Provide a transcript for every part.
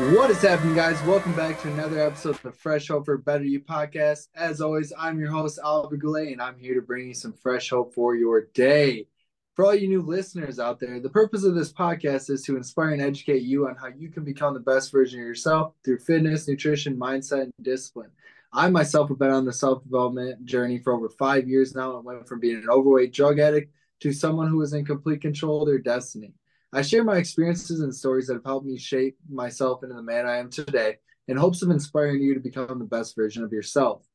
What is happening, guys? Welcome back to another episode of the Fresh Hope for Better You podcast. As always, I'm your host, Oliver Goulet, and I'm here to bring you some fresh hope for your day. For all you new listeners out there, the purpose of this podcast is to inspire and educate you on how you can become the best version of yourself through fitness, nutrition, mindset, and discipline. I myself have been on the self development journey for over five years now and went from being an overweight drug addict to someone who is in complete control of their destiny. I share my experiences and stories that have helped me shape myself into the man I am today in hopes of inspiring you to become the best version of yourself.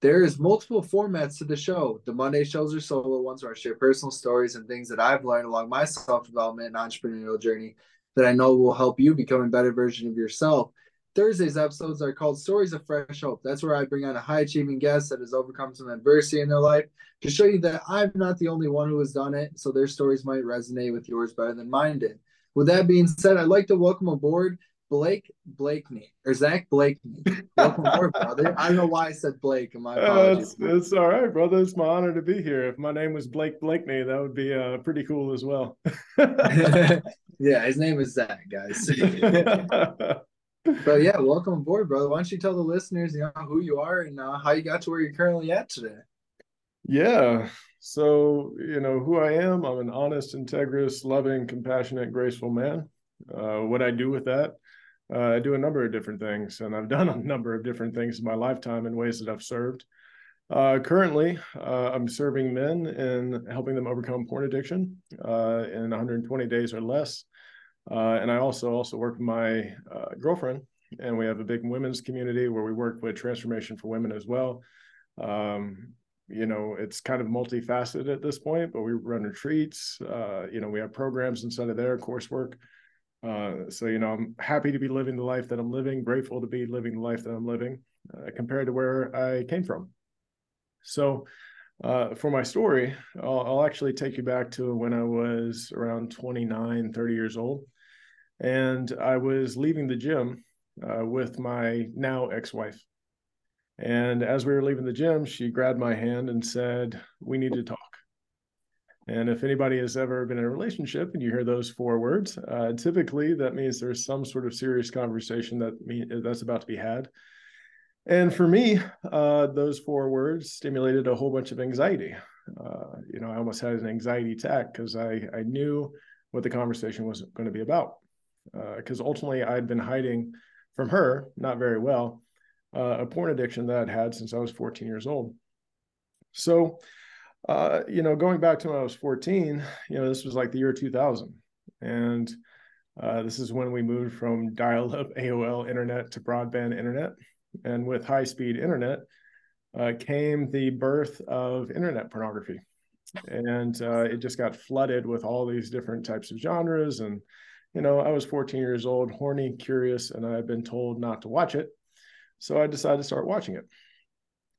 There is multiple formats to the show. The Monday shows are solo ones where I share personal stories and things that I've learned along my self-development and entrepreneurial journey that I know will help you become a better version of yourself. Thursday's episodes are called Stories of Fresh Hope. That's where I bring on a high achieving guest that has overcome some adversity in their life to show you that I'm not the only one who has done it. So their stories might resonate with yours better than mine did. With that being said, I'd like to welcome aboard Blake Blakeney or Zack Blakeney. Welcome aboard, brother. I don't know why I said Blake. My apologies. Uh, it's, it's, all right, brother. It's my honor to be here. If my name was Blake Blakeney, that would be uh, pretty cool as well. yeah, his name is Zack, guys. But yeah, welcome aboard, brother. Why don't you tell the listeners, you know, who you are and uh, how you got to where you're currently at today? Yeah. So, you know, who I am, I'm an honest, integrous, loving, compassionate, graceful man. Uh, what I do with that, uh, I do a number of different things, and I've done a number of different things in my lifetime in ways that I've served. Uh, currently, uh, I'm serving men and helping them overcome porn addiction uh, in 120 days or less. Uh, and I also also work with my uh, girlfriend, and we have a big women's community where we work with transformation for women as well. Um, you know, it's kind of multifaceted at this point, but we run retreats. Uh, you know, we have programs inside of there, coursework. Uh, so you know, I'm happy to be living the life that I'm living. Grateful to be living the life that I'm living, uh, compared to where I came from. So, uh, for my story, I'll, I'll, actually take you back to when I was around 29, 30 years old. And I was leaving the gym uh, with my now ex wife. And as we were leaving the gym, she grabbed my hand and said, We need to talk. And if anybody has ever been in a relationship and you hear those four words, uh, typically that means there's some sort of serious conversation that that's about to be had. And for me, uh, those four words stimulated a whole bunch of anxiety. Uh, you know, I almost had an anxiety attack because I, I knew what the conversation was going to be about. Because uh, ultimately, I'd been hiding from her, not very well, uh, a porn addiction that I'd had since I was 14 years old. So, uh, you know, going back to when I was 14, you know, this was like the year 2000. And this is when we moved from dial up AOL internet to broadband internet and with high speed internet uh, came the birth of internet pornography. And uh, it just got flooded with all these different types of genres. And, you know, I was 14 years old, horny, curious, and I'd been told not to watch it. So I decided to start watching it.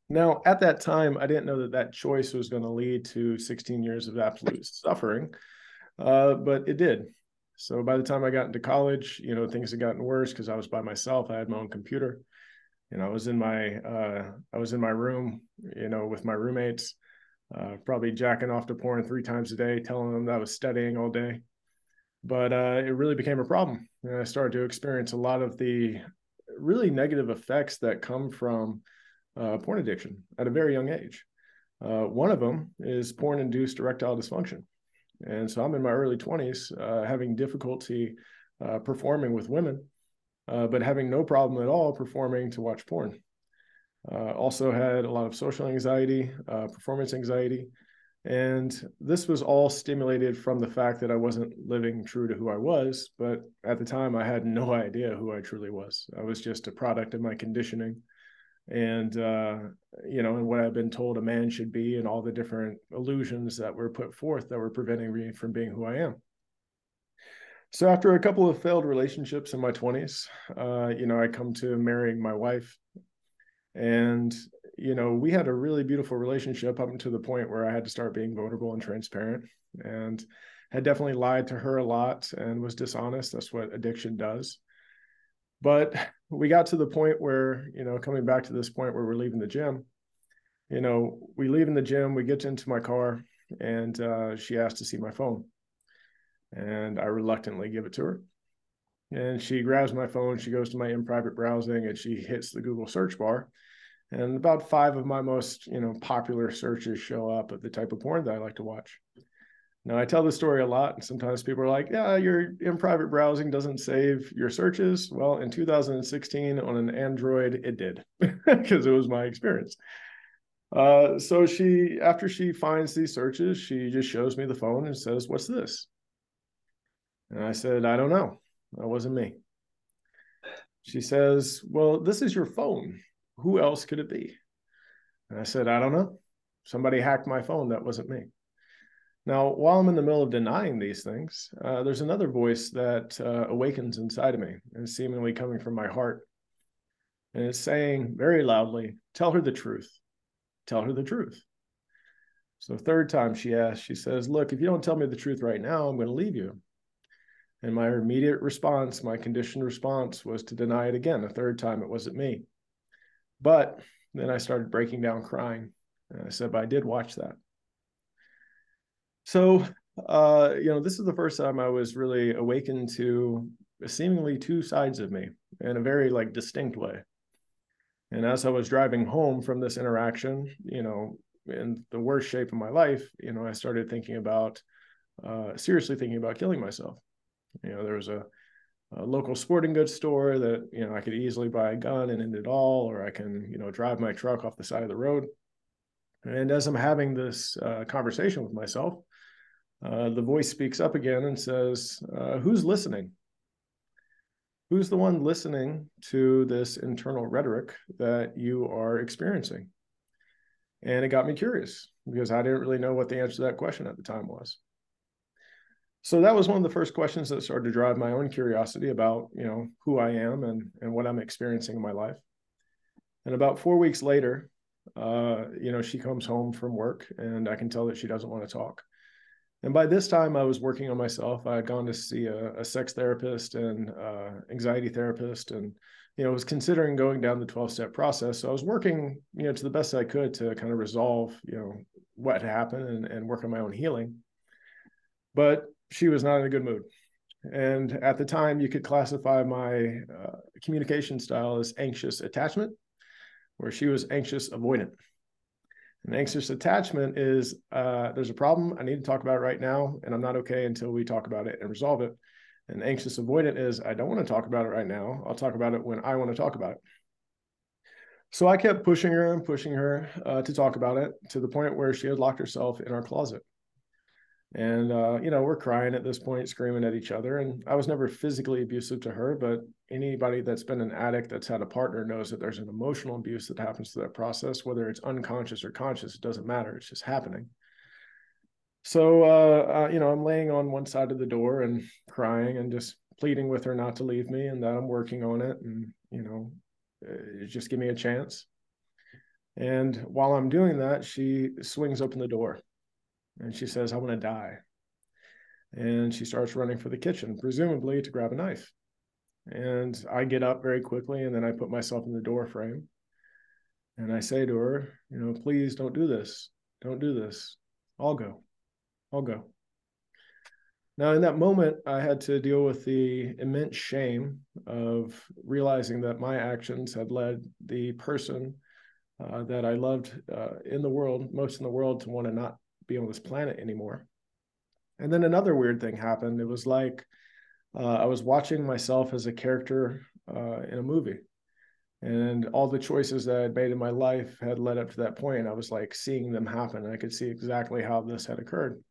Now, at that time, I didn't know that that choice was going to lead to 16 years of absolute suffering, uh, but it did. So by the time I got into college, you know, things had gotten worse because I was by myself. I had my own computer you know, I was in my uh, I was in my room, you know, with my roommates, uh, probably jacking off to porn three times a day, telling them that I was studying all day. But uh, it really became a problem, and I started to experience a lot of the really negative effects that come from uh, porn addiction at a very young age. Uh, one of them is porn-induced erectile dysfunction, and so I'm in my early 20s, uh, having difficulty performing with women uh, but having no problem at all performing to watch porn. Uh, also had a lot of social anxiety, uh, performance anxiety, and this was all stimulated from the fact that I wasn't living true to who I was. But at the time, I had no idea who I truly was. I was just a product of my conditioning, and uh, you know, and what I've been told a man should be, and all the different illusions that were put forth that were preventing me from being who I am. So after a couple of failed relationships in my 20s, uh, you know, I come to marrying my wife. And, you know, we had a really beautiful relationship up until the point where I had to start being vulnerable and transparent and had definitely lied to her a lot and was dishonest. That's what addiction does. But we got to the point where, you know, coming back to this point where we're leaving the gym, you know, we leave in the gym, we get into my car, and uh, she asked to see my phone and I reluctantly give it to her. And she grabs my phone, she goes to my in private browsing, and she hits the Google search bar. And about five of my most, you know, popular searches show up of the type of porn that I like to watch. Now I tell this story a lot, and sometimes people are like, "Yeah, your in private browsing doesn't save your searches." Well, in 2016 on an Android, it did because it was my experience. Uh, so she, after she finds these searches, she just shows me the phone and says, "What's this?" And I said, "I don't know. That wasn't me." She says, "Well, this is your phone. Who else could it be?" And I said, "I don't know. Somebody hacked my phone. That wasn't me." Now, while I'm in the middle of denying these things, uh, there's another voice that uh, awakens inside of me and seemingly coming from my heart. And it's saying very loudly, Tell her the truth tell her the truth. So, third time she asks, she says, Look, if you don't tell me the truth right now, I'm going to leave you. And my immediate response, my conditioned response was to deny it again. A third time, it wasn't me. But then I started breaking down crying. And I said, But I did watch that. So, uh, you know, this is the first time I was really awakened to seemingly two sides of me in a very like distinct way. And as I was driving home from this interaction, you know, in the worst shape of my life, you know, I started thinking about, uh, seriously thinking about killing myself. You know, there was a, a, local sporting goods store that, you know, I could easily buy a gun and end it all, or I can, you know, drive my truck off the side of the road. And as I'm having this uh, conversation with myself, uh, the voice speaks up again and says, uh, Who's listening? who's the one listening to this internal rhetoric that you are experiencing? And it got me curious because I didn't really know what the answer to that question at the time was. So that was one of the first questions that started to drive my own curiosity about, you know, who I am and and what I'm experiencing in my life. And about four weeks later, uh, you know, she comes home from work and I can tell that she doesn't want to talk. And by this time, I was working on myself. I had gone to see a, a sex therapist and uh, anxiety therapist, and you know, was considering going down the twelve-step process. So I was working, you know, to the best I could to kind of resolve, you know, what happened and, and work on my own healing. But she was not in a good mood, and at the time, you could classify my uh, communication style as anxious attachment, where she was anxious avoidant. An anxious attachment is uh, there's a problem. I need to talk about it right now, and I'm not okay until we talk about it and resolve it. And anxious avoidant is I don't want to talk about it right now. I'll talk about it when I want to talk about it. So I kept pushing her and pushing her uh, to talk about it to the point where she had locked herself in our closet and uh, you know we're crying at this point screaming at each other and i was never physically abusive to her but anybody that's been an addict that's had a partner knows that there's an emotional abuse that happens to that process whether it's unconscious or conscious it doesn't matter it's just happening. So uh, uh, you know i'm laying on one side of the door and crying and just pleading with her not to leave me and that i'm working on it and you know uh, just give me a chance. And while i'm doing that she swings open the door and she says, I want to die. And she starts running for the kitchen, presumably to grab a knife. And I get up very quickly and then I put myself in the door frame. And I say to her, you know, please don't do this. Don't do this. I'll go. I'll go. Now, in that moment, I had to deal with the immense shame of realizing that my actions had led the person uh, that I loved uh, in the world, most in the world, to want to not be on this planet anymore. And then another weird thing happened. It was like uh, I was watching myself as a character uh, in a movie. And all the choices that I'd made in my life had led up to that point. I was like seeing them happen. I could see exactly how this had occurred.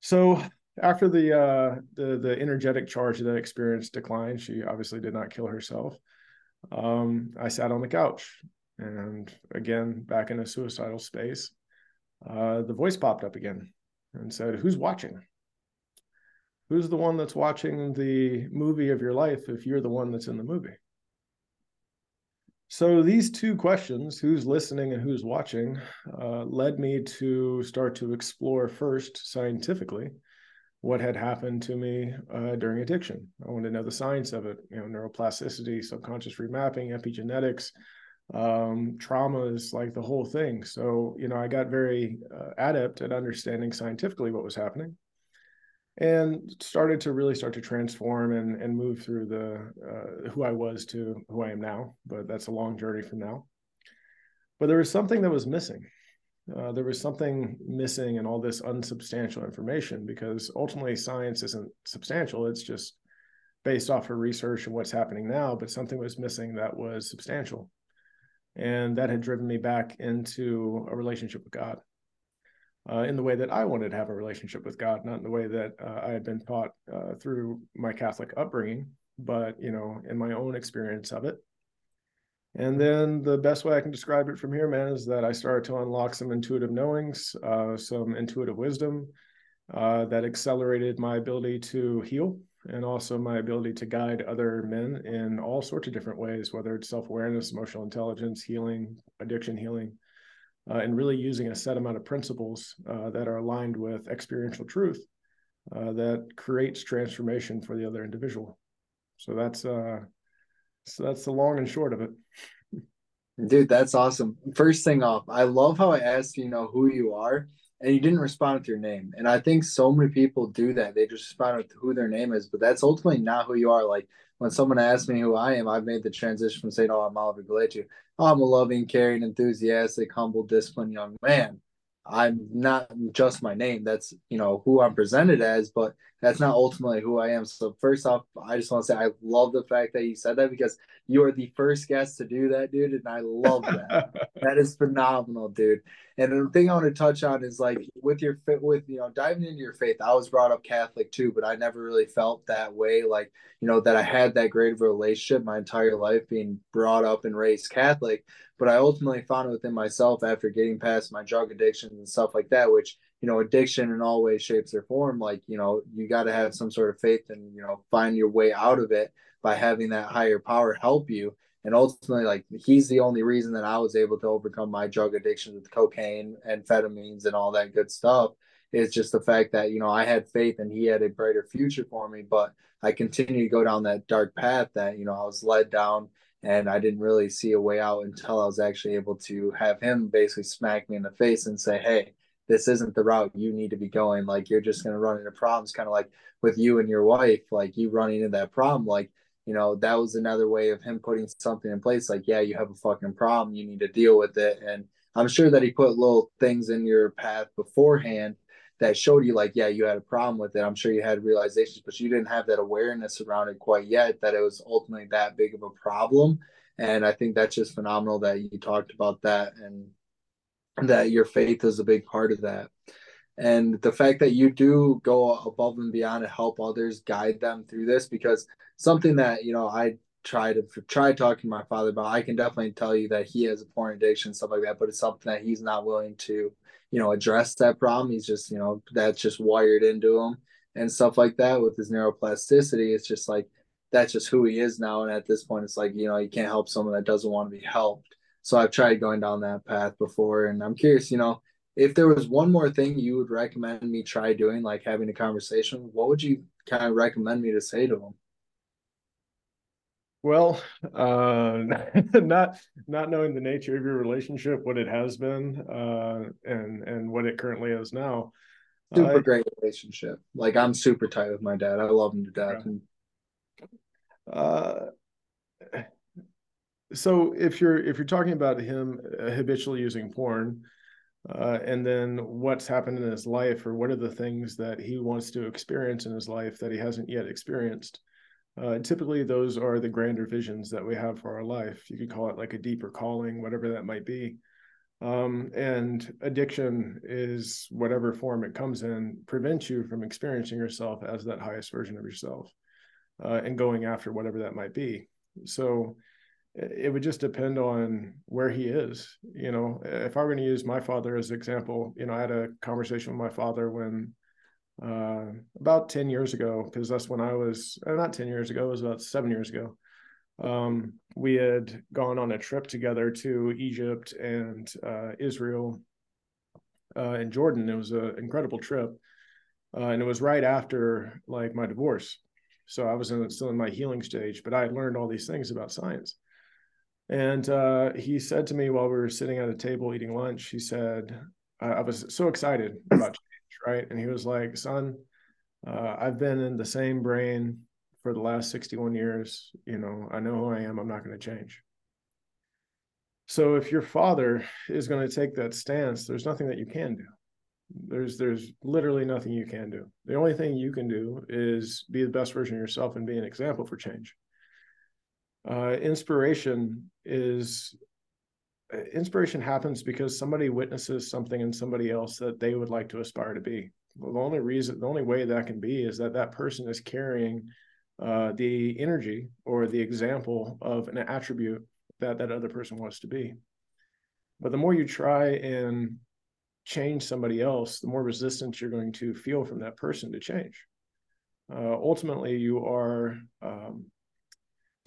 So after the uh, the the energetic charge of that experience declined, she obviously did not kill herself. Um, I sat on the couch and again back in a suicidal space uh, the voice popped up again and said, Who's watching? Who's the one that's watching the movie of your life if you're the one that's in the movie? So these two questions, who's listening and who's watching, uh, led me to start to explore first scientifically what had happened to me uh, during addiction. I wanted to know the science of it, you know, neuroplasticity, subconscious remapping, epigenetics, um, trauma is like the whole thing. So, you know, I got very uh, adept at understanding scientifically what was happening. and started to really start to transform and and move through the uh, who I was to who I am now. But that's a long journey from now. But there was something that was missing. Uh, there was something missing in all this unsubstantial information because ultimately science isn't substantial. It's just based off of research and what's happening now, but something was missing that was substantial. And that had driven me back into a relationship with God uh, in the way that I wanted to have a relationship with God, not in the way that uh, I had been taught uh, through my Catholic upbringing, but, you know, in my own experience of it. And then the best way I can describe it from here, man, is that I started to unlock some intuitive knowings, uh, some intuitive wisdom uh, that accelerated my ability to heal and also my ability to guide other men in all sorts of different ways, whether it's self awareness, emotional intelligence, healing, addiction healing, uh, and really using a set amount of principles uh, that are aligned with experiential truth uh, that creates transformation for the other individual. So that's uh, so that's the long and short of it. Dude, that's awesome. First thing off, I love how I asked you know who you are and you didn't respond with your name. And I think so many people do that. They just respond with who their name is, but that's ultimately not who you are. Like when someone asks me who I am, I've made the transition from saying, Oh, I'm Oliver Galetti. Oh, I'm a loving, caring, enthusiastic, humble, disciplined young man. I'm not just my name. That's you know who I'm presented as, but that's not ultimately who I am. So first off, I just want to say I love the fact that you said that because you are the first guest to do that, dude, and I love that. that is phenomenal, dude. And the thing I want to touch on is like with your fit with you know diving into your faith. I was brought up Catholic too, but I never really felt that way. Like you know that I had that great of a relationship my entire life being brought up and raised Catholic but I ultimately found it within myself after getting past my drug addictions and stuff like that, which, you know, addiction in all ways, shapes, or form, like, you know, you got to have some sort of faith and, you know, find your way out of it by having that higher power help you. And ultimately, like, he's the only reason that I was able to overcome my drug addiction with cocaine, amphetamines, and all that good stuff. Is just the fact that, you know, I had faith and he had a brighter future for me, but I continued to go down that dark path that, you know, I was led down and I didn't really see a way out until I was actually able to have him basically smack me in the face and say, "Hey, this isn't the route you need to be going. Like you're just going to run into problems, kind of like with you and your wife. Like you running into that problem. Like you know that was another way of him putting something in place. Like yeah, you have a fucking problem. You need to deal with it. And I'm sure that he put little things in your path beforehand that showed you like yeah you had a problem with it i'm sure you had realizations but you didn't have that awareness around it quite yet that it was ultimately that big of a problem and i think that's just phenomenal that you talked about that and that your faith is a big part of that. And the fact that you do go above and beyond to help others guide them through this because something that you know i try to try talking to my father about i can definitely tell you that he has a porn addiction stuff like that but it's something that he's not willing to you know address that problem. He's just you know that's just wired into him and stuff like that with his neuroplasticity. It's just like that's just who he is now. And at this point it's like you know you can't help someone that doesn't want to be helped so i've tried going down that path before and i'm curious you know if there was one more thing you would recommend me try doing like having a conversation what would you kind of recommend me to say to him well, uh, not not knowing the nature of your relationship, what it has been, uh, and and what it currently is now. Super I, great relationship. Like I'm super tight with my dad. I love him to death. Uh, so if you're if you're talking about him uh, habitually using porn, uh, and then what's happened in his life, or what are the things that he wants to experience in his life that he hasn't yet experienced? Uh, typically, those are the grander visions that we have for our life. You could call it like a deeper calling, whatever that might be. Um, and addiction is whatever form it comes in, prevents you from experiencing yourself as that highest version of yourself uh, and going after whatever that might be. So it would just depend on where he is. You know, if I were going to use my father as an example, you know, I had a conversation with my father when uh, about 10 years ago, because that's when I was, uh, not 10 years ago, it was about seven years ago. Um, we had gone on a trip together to Egypt and uh, Israel uh, and Jordan. It was an incredible trip. Uh, and it was right after like my divorce. So I was in, still in my healing stage, but I had learned all these things about science. And uh, he said to me while we were sitting at a table eating lunch, he said, I, I was so excited about change, right? And he was like, son, Uh, I've been in the same brain for the last 61 years. You know, I know who I am. I'm not going to change. So if your father is going to take that stance, there's nothing that you can do. There's there's literally nothing you can do. The only thing you can do is be the best version of yourself and be an example for change. Uh, inspiration is inspiration happens because somebody witnesses something in somebody else that they would like to aspire to be. Well, the only reason, the only way that can be is that that person is carrying uh, the energy or the example of an attribute that that other person wants to be. But the more you try and change somebody else, the more resistance you're going to feel from that person to change. Uh, ultimately, you are. Um,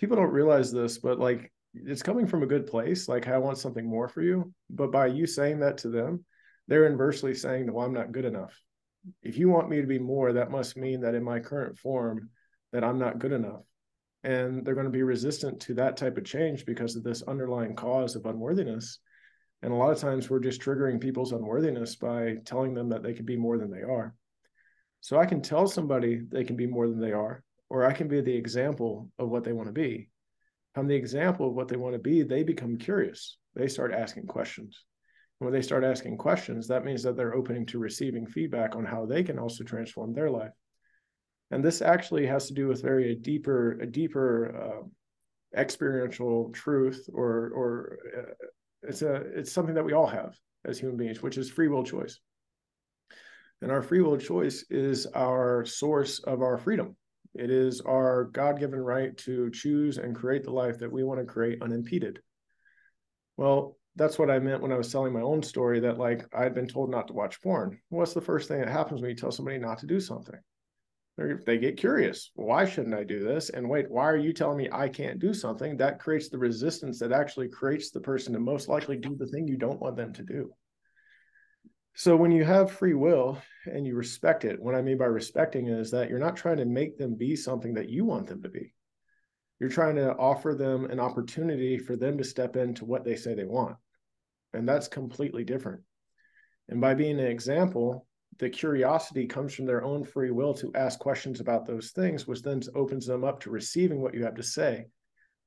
people don't realize this, but like it's coming from a good place. Like I want something more for you, but by you saying that to them, they're inversely saying well, I'm not good enough. If you want me to be more, that must mean that in my current form, that I'm not good enough and they're going to be resistant to that type of change because of this underlying cause of unworthiness and a lot of times we're just triggering people's unworthiness by telling them that they can be more than they are so i can tell somebody they can be more than they are or i can be the example of what they want to be I'm the example of what they want to be they become curious. They start asking questions. And when they start asking questions that means that they're opening to receiving feedback on how they can also transform their life. And this actually has to do with very a deeper a deeper uh, experiential truth or or uh, it's a it's something that we all have as human beings which is free will choice. And our free will choice is our source of our freedom it is our god-given right to choose and create the life that we want to create unimpeded well that's what i meant when i was telling my own story that like i'd been told not to watch porn what's the first thing that happens when you tell somebody not to do something they get curious. Why shouldn't I do this? And wait, why are you telling me I can't do something? That creates the resistance that actually creates the person to most likely do the thing you don't want them to do. So when you have free will and you respect it, what I mean by respecting is that you're not trying to make them be something that you want them to be. You're trying to offer them an opportunity for them to step into what they say they want. And that's completely different. And by being an example, the curiosity comes from their own free will to ask questions about those things, which then opens them up to receiving what you have to say.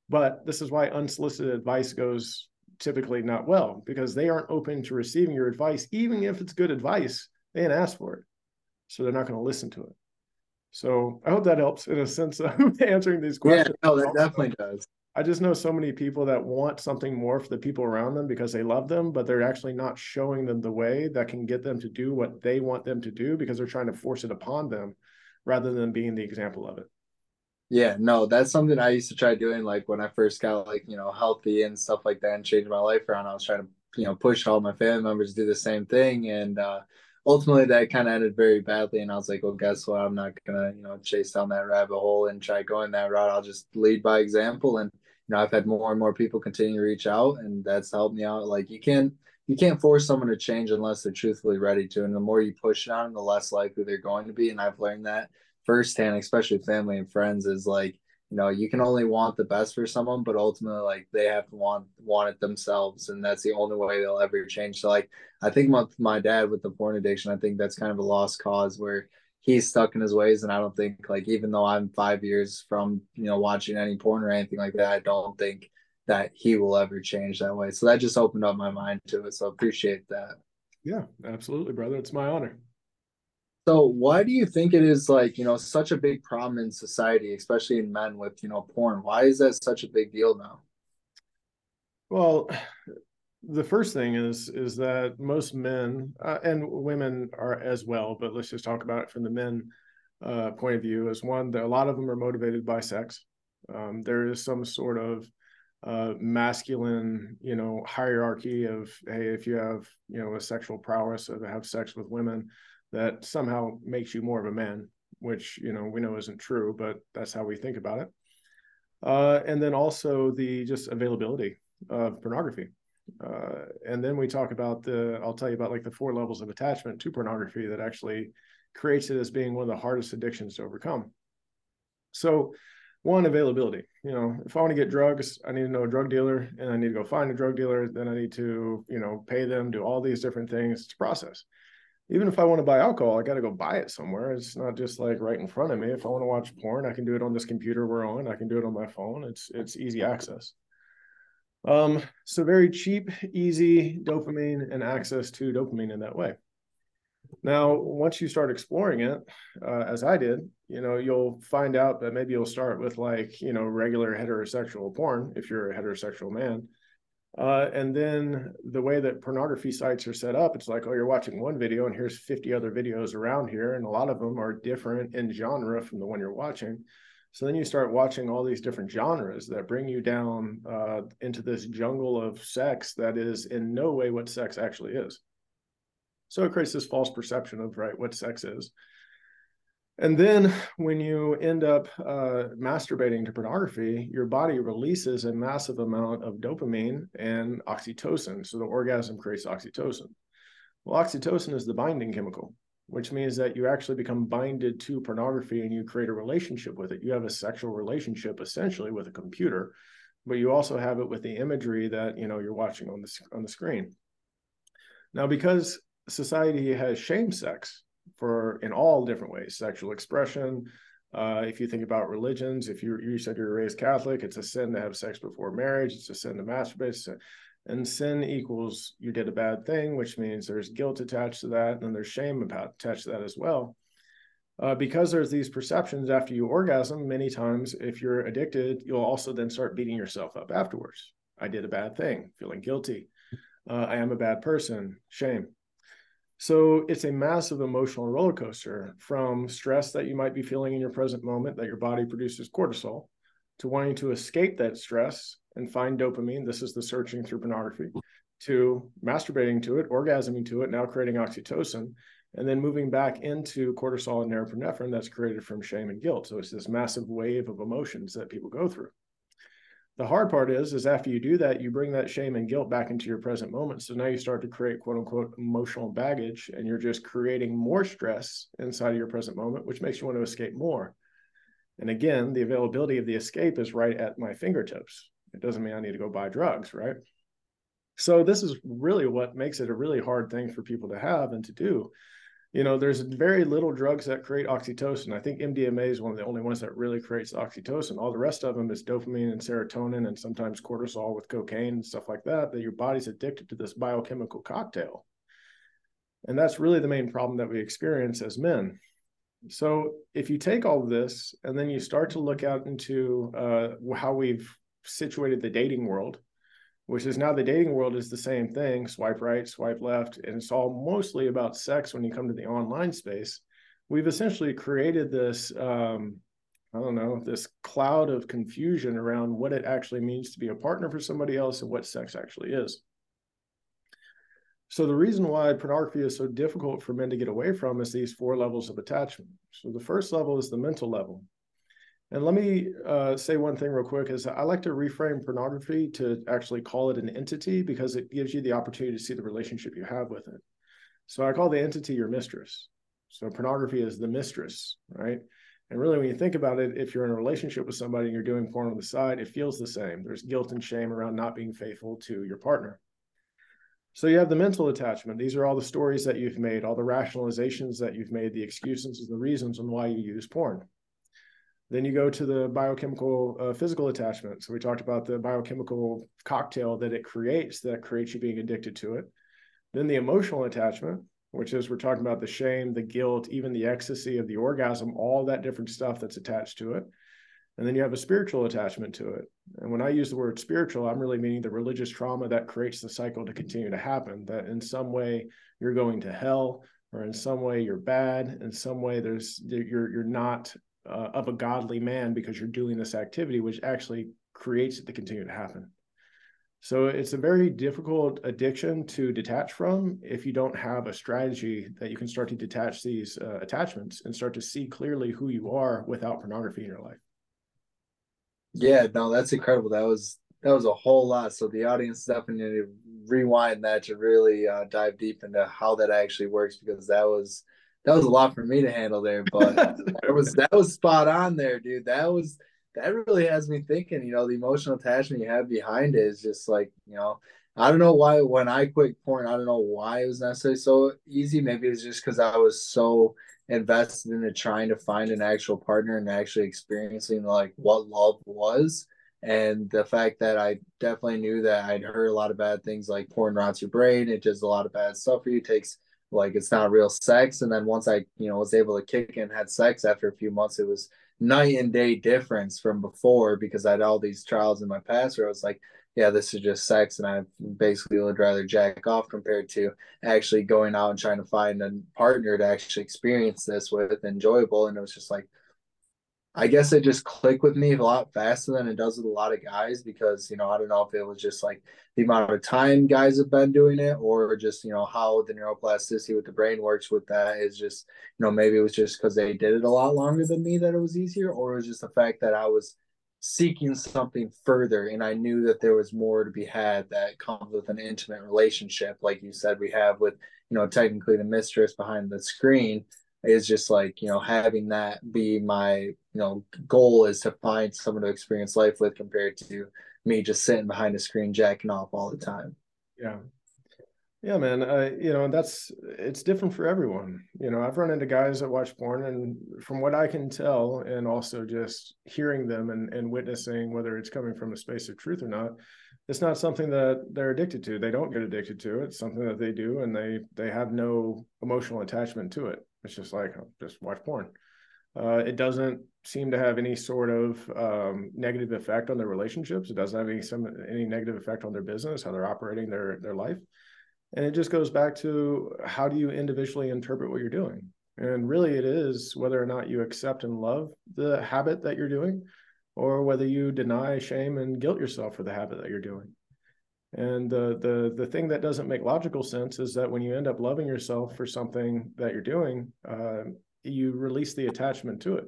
But this is why unsolicited advice goes typically not well because they aren't open to receiving your advice, even if it's good advice. They didn't ask for it, so they're not going to listen to it. So I hope that helps in a sense of answering these questions. Yeah, no, that definitely does. I just know so many people that want something more for the people around them because they love them, but they're actually not showing them the way that can get them to do what they want them to do because they're trying to force it upon them rather than being the example of it. Yeah, no, that's something I used to try doing like when I first got like, you know, healthy and stuff like that and changed my life around. I was trying to, you know, push all my family members to do the same thing. And uh ultimately that kind of ended very badly. And I was like, well, guess what? I'm not gonna, you know, chase down that rabbit hole and try going that route. I'll just lead by example and you know, I've had more and more people continue to reach out, and that's helped me out. Like you can't you can't force someone to change unless they're truthfully ready to. And the more you push it on the less likely they're going to be. And I've learned that firsthand, especially family and friends, is like, you know, you can only want the best for someone, but ultimately like they have to want want it themselves. And that's the only way they'll ever change. So like I think my my dad with the porn addiction, I think that's kind of a lost cause where he's stuck in his ways and i don't think like even though i'm five years from you know watching any porn or anything like that i don't think that he will ever change that way so that just opened up my mind to it so appreciate that yeah absolutely brother it's my honor so why do you think it is like you know such a big problem in society especially in men with you know porn why is that such a big deal now well the first thing is is that most men uh, and women are as well, but let's just talk about it from the men uh, point of view. Is one that a lot of them are motivated by sex. Um, there is some sort of uh, masculine, you know, hierarchy of hey, if you have you know a sexual prowess or to have sex with women, that somehow makes you more of a man, which you know we know isn't true, but that's how we think about it. Uh, and then also the just availability of pornography uh, and then we talk about the, I'll tell you about like the four levels of attachment to pornography that actually creates it as being one of the hardest addictions to overcome. So, one, availability. You know, if I want to get drugs, I need to know a drug dealer and I need to go find a drug dealer. Then I need to, you know, pay them, do all these different things. It's a process. Even if I want to buy alcohol, I got to go buy it somewhere. It's not just like right in front of me. If I want to watch porn, I can do it on this computer we're on. I can do it on my phone. It's it's easy access. Um, so very cheap, easy dopamine and access to dopamine in that way. Now, once you start exploring it, uh, as I did, you know, you'll find out that maybe you'll start with like, you know, regular heterosexual porn if you're a heterosexual man. Uh, and then the way that pornography sites are set up, it's like, oh, you're watching one video and here's 50 other videos around here. And a lot of them are different in genre from the one you're watching. So then you start watching all these different genres that bring you down uh, into this jungle of sex that is in no way what sex actually is. So it creates this false perception of right what sex is. And then when you end up uh, masturbating to pornography, your body releases a massive amount of dopamine and oxytocin. So the orgasm creates oxytocin. Well, oxytocin is the binding chemical, which means that you actually become binded to pornography and you create a relationship with it. You have a sexual relationship essentially with a computer, but you also have it with the imagery that you know you're watching on the on the screen. Now, because society has shamed sex for in all different ways sexual expression uh, if you think about religions if you you said you're raised catholic it's a sin to have sex before marriage it's a sin to masturbate and sin equals you did a bad thing which means there's guilt attached to that and there's shame about, attached to that as well. Uh, because there's these perceptions after you orgasm many times if you're addicted you'll also then start beating yourself up afterwards. I did a bad thing feeling guilty. Uh, i am a bad person shame so it's a massive emotional roller coaster from stress that you might be feeling in your present moment that your body produces cortisol to wanting to escape that stress and find dopamine. This is the searching through pornography to masturbating to it, orgasming to it, now creating oxytocin, and then moving back into cortisol and norepinephrine that's created from shame and guilt. So it's this massive wave of emotions that people go through the hard part is is after you do that you bring that shame and guilt back into your present moment. So now you start to create quote unquote emotional baggage and you're just creating more stress inside of your present moment which makes you want to escape more. And again the availability of the escape is right at my fingertips. It doesn't mean i need to go buy drugs right? So this is really what makes it a really hard thing for people to have and to do you know, there's very little drugs that create oxytocin. I think MDMA is one of the only ones that really creates oxytocin. All the rest of them is dopamine and serotonin and sometimes cortisol with cocaine and stuff like that, that your body's addicted to this biochemical cocktail. And that's really the main problem that we experience as men. So if you take all this and then you start to look out into uh, how we've situated the dating world, which is now the dating world is the same thing swipe right swipe left and it's all mostly about sex when you come to the online space. We've essentially created this um, i don't know this cloud of confusion around what it actually means to be a partner for somebody else and what sex actually is. So the reason why pornography is so difficult for men to get away from is these four levels of attachment. So the first level is the mental level and let me uh, say one thing real quick is I like to reframe pornography to actually call it an entity because it gives you the opportunity to see the relationship you have with it. So I call the entity your mistress. So pornography is the mistress, right? And really, when you think about it, if you're in a relationship with somebody and you're doing porn on the side, it feels the same. There's guilt and shame around not being faithful to your partner. So you have the mental attachment. These are all the stories that you've made, all the rationalizations that you've made, the excuses and the reasons on why you use porn. Then you go to the biochemical uh, physical attachment. So we talked about the biochemical cocktail that it creates that creates you being addicted to it. Then the emotional attachment, which is we're talking about the shame, the guilt, even the ecstasy of the orgasm, all that different stuff that's attached to it. And then you have a spiritual attachment to it. And when I use the word spiritual, I'm really meaning the religious trauma that creates the cycle to continue to happen, that in some way you're going to hell or in some way you're bad in some way there's you're you're not uh, of a godly man because you're doing this activity, which actually creates it to continue to happen. So it's a very difficult addiction to detach from if you don't have a strategy that you can start to detach these uh, attachments and start to see clearly who you are without pornography in your life. Yeah, no, that's incredible. That was that was a whole lot. So the audience definitely rewind that to really uh, dive deep into how that actually works because that was that was a lot for me to handle there, but that was that was spot on there, dude. That was that really has me thinking. You know, the emotional attachment you have behind it is just like you know. I don't know why when I quit porn, I don't know why it was necessarily so easy. Maybe it's just because I was so invested into trying to find an actual partner and actually experiencing like what love was. And the fact that I definitely knew that I'd heard a lot of bad things like porn rots your brain, it does a lot of bad stuff for you, it takes like it's not real sex. And then once I, you know, was able to kick and had sex after a few months, it was night and day difference from before because I had all these trials in my past where I was like, yeah, this is just sex, and I basically would rather jack off compared to actually going out and trying to find a partner to actually experience this with enjoyable. And it was just like, I guess it just clicked with me a lot faster than it does with a lot of guys because you know I don't know if it was just like the amount of time guys have been doing it or just you know how the neuroplasticity with the brain works with that is just you know maybe it was just because they did it a lot longer than me that it was easier or it was just the fact that I was seeking something further and i knew that there was more to be had that comes with an intimate relationship like you said we have with you know technically the mistress behind the screen is just like you know having that be my you know goal is to find someone to experience life with compared to me just sitting behind a screen jacking off all the time yeah yeah, man. Uh, you know, that's it's different for everyone. You know, I've run into guys that watch porn, and from what I can tell, and also just hearing them and, and witnessing whether it's coming from a space of truth or not, it's not something that they're addicted to. They don't get addicted to it. It's something that they do, and they they have no emotional attachment to it. It's just like oh, just watch porn. Uh, it doesn't seem to have any sort of um, negative effect on their relationships. It doesn't have any some any negative effect on their business, how they're operating their their life and it just goes back to how do you individually interpret what you're doing? And really, it is whether or not you accept and love the habit that you're doing, or whether you deny, shame, and guilt yourself for the habit that you're doing. And the the the thing that doesn't make logical sense is that when you end up loving yourself for something that you're doing, uh, you release the attachment to it.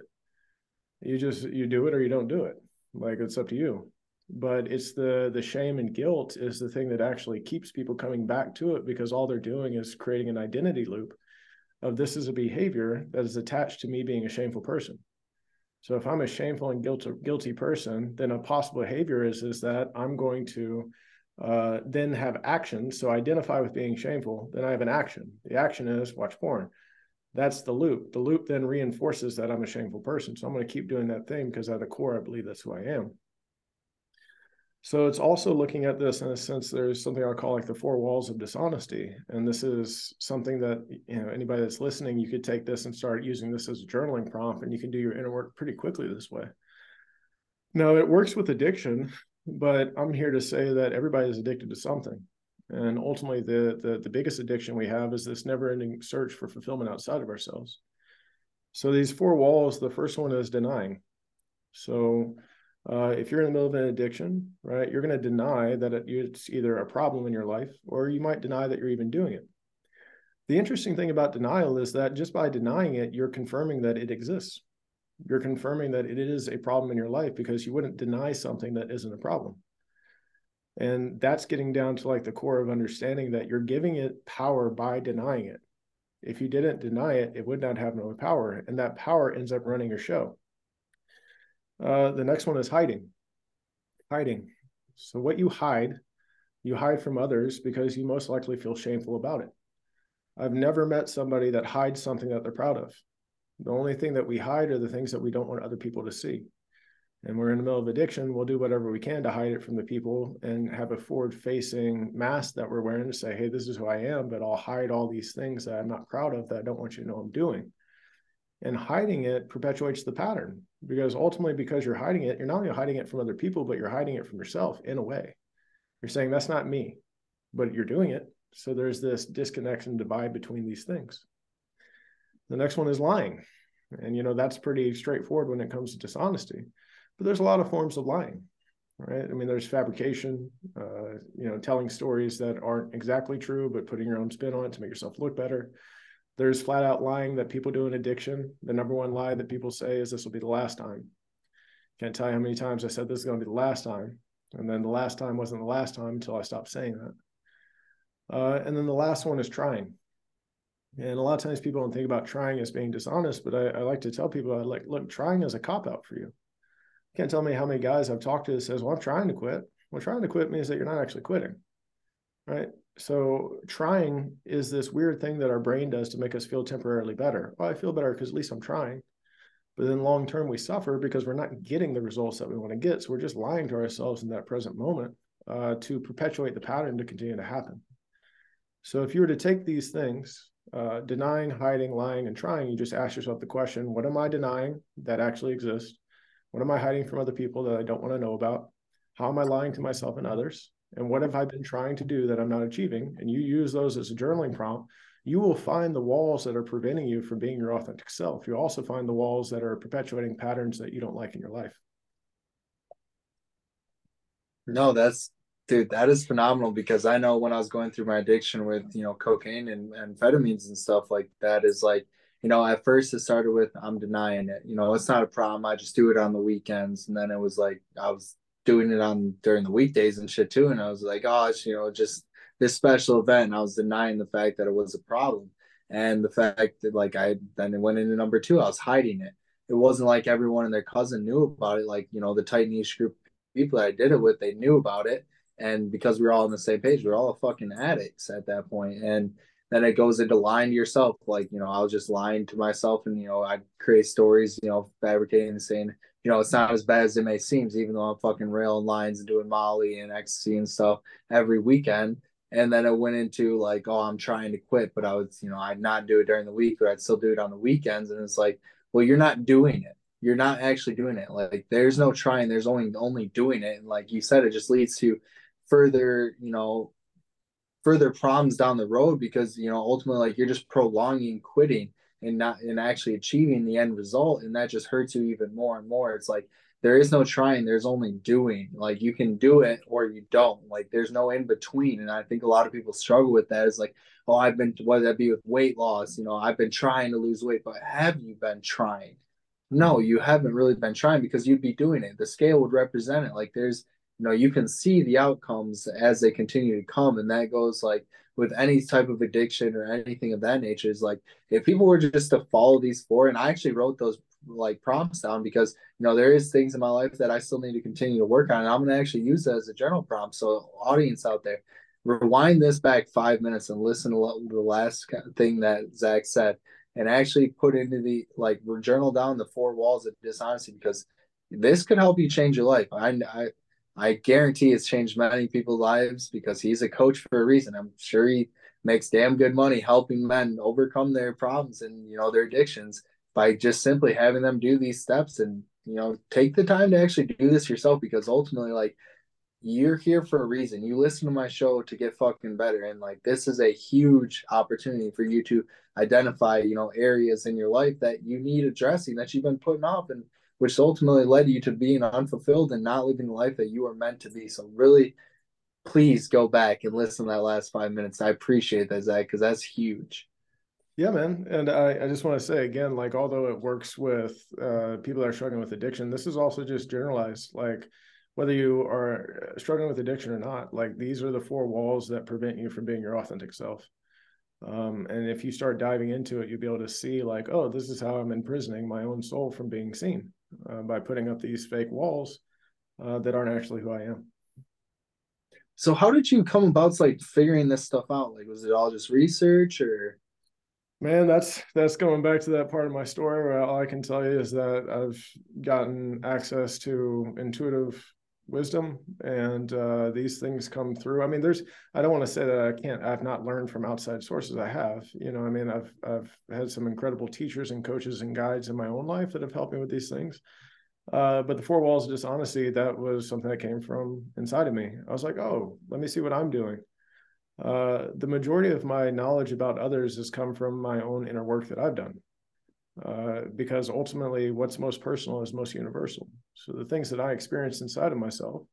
You just you do it or you don't do it. Like it's up to you but it's the the shame and guilt is the thing that actually keeps people coming back to it because all they're doing is creating an identity loop of this is a behavior that is attached to me being a shameful person so if i'm a shameful and guilty, guilty person then a possible behavior is is that i'm going to uh, then have action. So identify with being shameful then i have an action. The action is watch porn. That's the loop. The loop then reinforces that i'm a shameful person. So i'm going to keep doing that thing because at the core i believe that's who i am so it's also looking at this in a sense. There's something I call like the four walls of dishonesty, and this is something that you know anybody that's listening, you could take this and start using this as a journaling prompt, and you can do your inner work pretty quickly this way. Now it works with addiction, but I'm here to say that everybody is addicted to something, and ultimately the the, the biggest addiction we have is this never-ending search for fulfillment outside of ourselves. So these four walls, the first one is denying. So uh, if you're in the middle of an addiction, right, you're going to deny that it, it's either a problem in your life or you might deny that you're even doing it. The interesting thing about denial is that just by denying it, you're confirming that it exists. You're confirming that it is a problem in your life because you wouldn't deny something that isn't a problem. And that's getting down to like the core of understanding that you're giving it power by denying it. If you didn't deny it, it would not have no power. And that power ends up running your show. Uh, the next one is hiding. Hiding. So what you hide, you hide from others because you most likely feel shameful about it. I've never met somebody that hides something that they're proud of. The only thing that we hide are the things that we don't want other people to see. And we're in the middle of addiction, we'll do whatever we can to hide it from the people and have a forward facing mask that we're wearing to say, hey, this is who I am, but I'll hide all these things that I'm not proud of that I don't want you to know I'm doing and hiding it perpetuates the pattern because ultimately because you're hiding it you're not only hiding it from other people but you're hiding it from yourself in a way. You're saying that's not me but you're doing it. So there's this disconnection divide between these things. The next one is lying. And you know that's pretty straightforward when it comes to dishonesty but there's a lot of forms of lying right? I mean there's fabrication uh, you know telling stories that aren't exactly true but putting your own spin on it to make yourself look better there's flat out lying that people do in addiction. The number one lie that people say is this will be the last time. Can't tell you how many times I said this is going to be the last time. And then the last time wasn't the last time until I stopped saying that. Uh, and then the last one is trying. And a lot of times people don't think about trying as being dishonest, but I, I like to tell people, I like, look, trying is a cop out for you. Can't tell me how many guys I've talked to that says, well, I'm trying to quit. Well, trying to quit means that you're not actually quitting. Right? So trying is this weird thing that our brain does to make us feel temporarily better. Well, I feel better because at least I'm trying. But then long term, we suffer because we're not getting the results that we want to get. So we're just lying to ourselves in that present moment uh, to perpetuate the pattern to continue to happen. So if you were to take these things, uh, denying, hiding, lying, and trying, you just ask yourself the question what am I denying that actually exists? What am I hiding from other people that I don't want to know about? How am I lying to myself and others? And what have I been trying to do that I'm not achieving? And you use those as a journaling prompt, you will find the walls that are preventing you from being your authentic self. You also find the walls that are perpetuating patterns that you don't like in your life. No, that's dude, that is phenomenal because I know when I was going through my addiction with, you know, cocaine and amphetamines and stuff like that is like, you know, at first it started with I'm denying it. You know, it's not a problem. I just do it on the weekends. And then it was like I was doing it on during the weekdays and shit too. And I was like, oh, it's, you know, just this special event. And I was denying the fact that it was a problem. And the fact that like I then it went into number two, I was hiding it. It wasn't like everyone and their cousin knew about it. Like, you know, the tight niche group people that I did it with, they knew about it. And because we are all on the same page, we are all fucking addicts at that point. And then it goes into lying to yourself. Like, you know, I was just lying to myself and, you know, I'd create stories, you know, fabricating and saying, you know, it's not as bad as it may seem, even though I'm fucking railing lines and doing Molly and ecstasy and stuff every weekend. And then it went into like, oh, I'm trying to quit, but I would, you know, I'd not do it during the week, but I'd still do it on the weekends. And it's like, well, you're not doing it. You're not actually doing it. Like, there's no trying. There's only only doing it. And like you said, it just leads to further, you know, further problems down the road because you know ultimately like you're just prolonging quitting and not and actually achieving the end result and that just hurts you even more and more. It's like there is no trying there's only doing. Like you can do it or you don't. Like there's no in between. And i think a lot of people struggle with that. Is like oh i've been whether that be with weight loss you know i've been trying to lose weight but have you been trying? No you haven't really been trying because you'd be doing it. The scale would represent it. Like there's you know you can see the outcomes as they continue to come and that goes like with any type of addiction or anything of that nature is like if people were just to follow these four and i actually wrote those like prompts down because you know there is things in my life that i still need to continue to work on and i'm going to actually use that as a journal prompt. So audience out there rewind this back five minutes and listen to the last thing that Zack said and actually put into the like journal down the four walls of dishonesty because this could help you change your life. I, I I guarantee it's changed many people's lives because he's a coach for a reason. I'm sure he makes damn good money helping men overcome their problems and you know their addictions by just simply having them do these steps and you know take the time to actually do this yourself because ultimately like you're here for a reason. You listen to my show to get fucking better and like this is a huge opportunity for you to identify, you know, areas in your life that you need addressing that you've been putting off and which ultimately led you to being unfulfilled and not living the life that you were meant to be. So really, please go back and listen to that last five minutes. I appreciate that, Zack, because that's huge. Yeah, man. And I, I just want to say again, like, although it works with uh, people that are struggling with addiction, this is also just generalized. Like, whether you are struggling with addiction or not, like, these are the four walls that prevent you from being your authentic self. Um, and if you start diving into it, you'll be able to see, like, oh, this is how I'm imprisoning my own soul from being seen uh, by putting up these fake walls uh, that aren't actually who I am. So how did you come about like figuring this stuff out? Like was it all just research or Man, that's that's going back to that part of my story where all I can tell you is that I've gotten access to intuitive wisdom and uh, these things come through. I mean there's i don't want to say that i can't i've not learned from outside sources. I have you know i mean i've i've had some incredible teachers and coaches and guides in my own life that have helped me with these things. Uh, but the four walls of dishonesty that was something that came from inside of me. I was like oh let me see what i'm doing. Uh, the majority of my knowledge about others has come from my own inner work that i've done uh, because ultimately what's most personal is most universal. So the things that I experience inside of myself,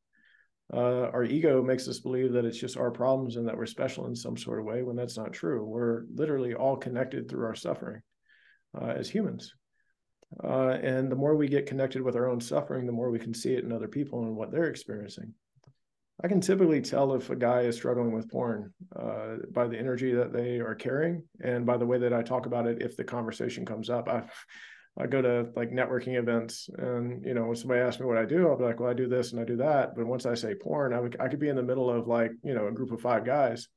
uh, our ego makes us believe that it's just our problems and that we're special in some sort of way when that's not true. We're literally all connected through our suffering uh, as humans. Uh, and the more we get connected with our own suffering, the more we can see it in other people and what they're experiencing. I can typically tell if a guy is struggling with porn uh, by the energy that they are carrying and by the way that I talk about it. If the conversation comes up, I've I go to like networking events, and you know, when somebody asks me what I do, I'll be like, "Well, I do this and I do that." But once I say porn, I, I could be in the middle of like you know a group of five guys,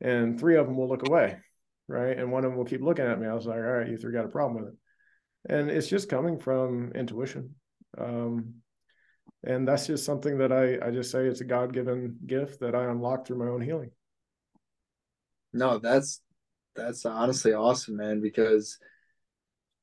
and three of them will look away, right, and one of them will keep looking at me. I was like, "All right, you three got a problem with it," and it's just coming from intuition, um, and that's just something that I I just say it's a God given gift that I unlocked through my own healing. No, that's that's honestly awesome, man, because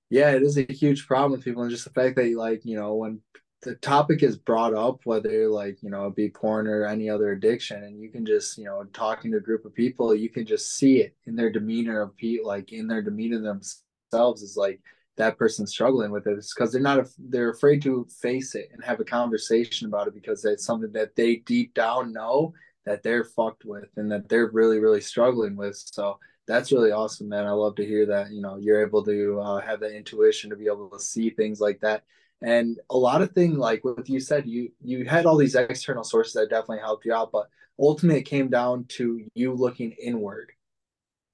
yeah, it is a huge problem with people, and just the fact that like you know when the topic is brought up, whether like you know it be porn or any other addiction, and you can just you know talking to a group of people, you can just see it in their demeanor of people, like in their demeanor themselves is like that person's struggling with it. It's because they're not they're afraid to face it and have a conversation about it because it's something that they deep down know that they're fucked with and that they're really really struggling with. So that's really awesome, man. I love to hear that. You know, you're able to uh, have that intuition to be able to see things like that. And a lot of things, like what you said, you you had all these external sources that definitely helped you out, but ultimately it came down to you looking inward.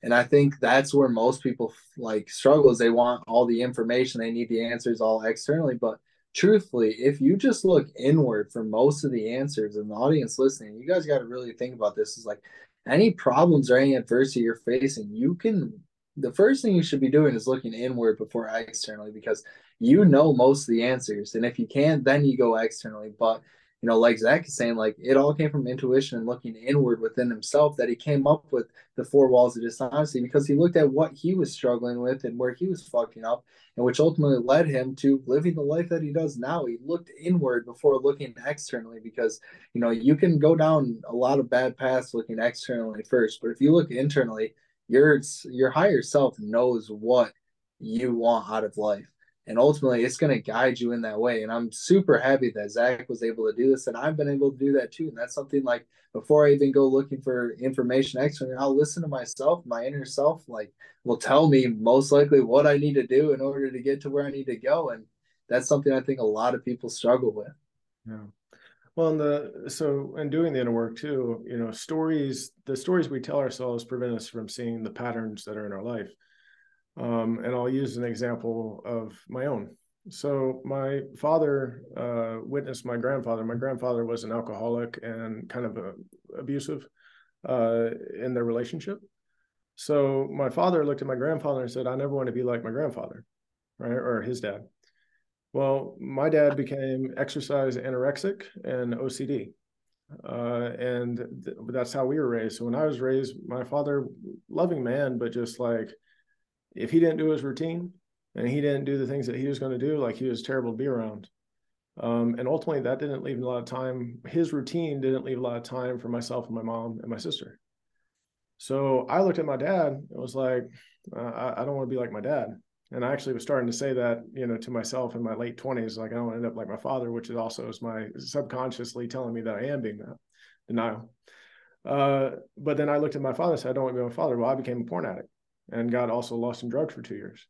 And I think that's where most people like struggle is they want all the information, they need the answers all externally. But truthfully, if you just look inward for most of the answers and the audience listening, you guys got to really think about this is like any problems or any adversity you're facing, you can the first thing you should be doing is looking inward before externally because you know most of the answers. And if you can't, then you go externally. But you know, like Zack is saying, like it all came from intuition and looking inward within himself that he came up with the four walls of dishonesty because he looked at what he was struggling with and where he was fucking up, and which ultimately led him to living the life that he does now. He looked inward before looking externally because you know you can go down a lot of bad paths looking externally first, but if you look internally, your your higher self knows what you want out of life and ultimately it's going to guide you in that way and i'm super happy that Zack was able to do this and i've been able to do that too and that's something like before i even go looking for information externally i'll listen to myself my inner self like will tell me most likely what i need to do in order to get to where i need to go and that's something i think a lot of people struggle with. Yeah. Well and the so in doing the inner work too you know stories the stories we tell ourselves prevent us from seeing the patterns that are in our life um, and I'll use an example of my own. So my father uh, witnessed my grandfather. My grandfather was an alcoholic and kind of a, abusive uh, in their relationship. So my father looked at my grandfather and said, "I never want to be like my grandfather, right, or his dad." Well, my dad became exercise anorexic and OCD, uh, and th- that's how we were raised. So when I was raised, my father, loving man, but just like if he didn't do his routine and he didn't do the things that he was going to do, like he was terrible to be around. Um, and ultimately, that didn't leave a lot of time. His routine didn't leave a lot of time for myself and my mom and my sister. So I looked at my dad and was like, uh, I, I, don't want to be like my dad. And I actually was starting to say that, you know, to myself in my late twenties, like I don't want to end up like my father, which is also is my subconsciously telling me that I am being that denial. Uh, but then I looked at my father and said, I don't want to be my father. Well, I became a porn addict and got also lost in drugs for two years.